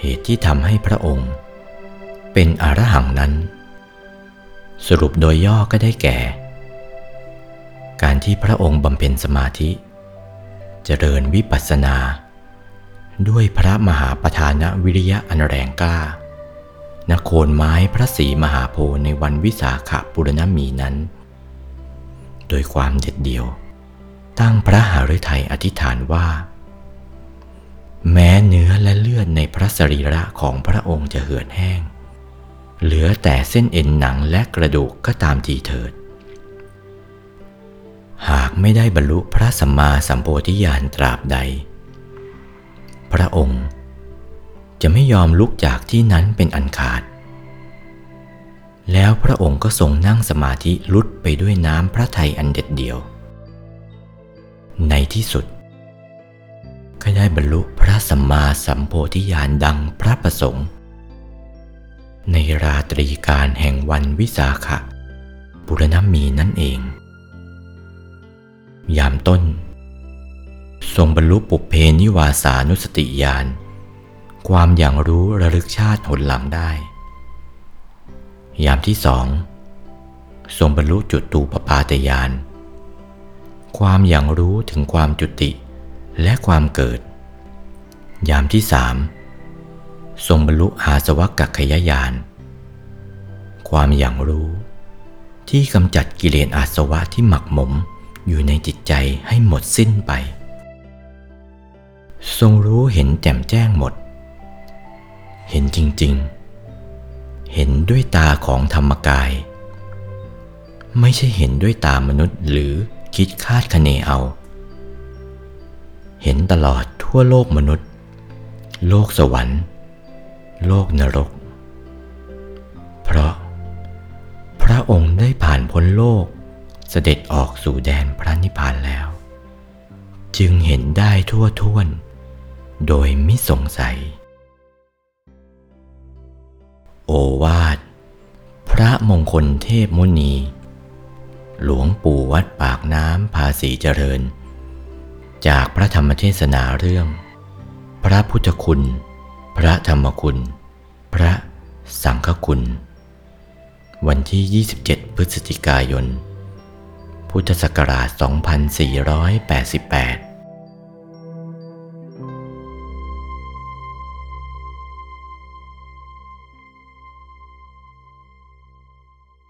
เหตุที่ทำให้พระองค์ เป็นอรหังนั้น สรุปโดยย่อก็ได้แก่ การที่พระองค์บำเพ็ญสมาธิ เจริญวิปัสสนา ด้วยพระมหาประธานวิริยะอันแรงกล้านโคนไม้พระศรีมหาโพธิ์ในวันวิสาขบุรณมีนั้น โดยความเด็ดเดี่ยว ตั้งพระหฤทัยอธิษฐานว่า แม้เนื้อและเลือดในพระสรีระของพระองค์จะเหือดแห้ง เหลือแต่เส้นเอ็นหนังและกระดูกก็ตามทีเถิด หากไม่ได้บรรลุพระสัมมาสัมโพธิญาณตราบใด พระองค์จะไม่ยอมลุกจากที่นั้นเป็นอันขาด แล้วพระองค์ก็ทรงนั่งสมาธิลุดไปด้วยน้ำพระทัยอันเด็ดเดี่ยว ในที่สุด ได้บรรลุพระสัมมาสัมโพธิญาณดังพระประสงค์ ในราตรีการแห่งวันวิสาขะบุรณมีนั่นเอง ยามต้น ทรงบรรลุปุเพนิวาสานุสติญาณความอย่างรู้ระลึกชาติหนหลังได้ ยามที่สองทรงบรรลุจุดตูปปาตยาน ความอย่างรู้ถึงความจุติและความเกิด ยามที่สามทรงบรรลุอาสวัคกัขยายานความอย่างรู้ที่กำจัดกิเลสอาสวะที่หมักหมมอยู่ในจิตใจให้หมดสิ้นไป ทรงรู้เห็นแจ่มแจ้งหมด เห็นจริงๆ เห็นด้วยตาของธรรมกาย ไม่ใช่เห็นด้วยตามนุษย์หรือคิดคาดคะเนเอา เห็นตลอดทั่วโลกมนุษย์ โลกสวรรค์ โลกนรก เพราะ พระองค์ได้ผ่านพ้นโลกเสด็จออกสู่แดนพระนิพพานแล้ว จึงเห็นได้ทั่วท้วน โดยไม่สงสัย โอวาท พระมงคลเทพมุนี หลวงปู่วัดปากน้ำภาษีเจริญ จากพระธรรมเทศนาเรื่อง พระพุทธคุณ พระธรรมคุณ พระสังฆคุณ วันที่ 27 พฤศจิกายน พุทธศักราช 2488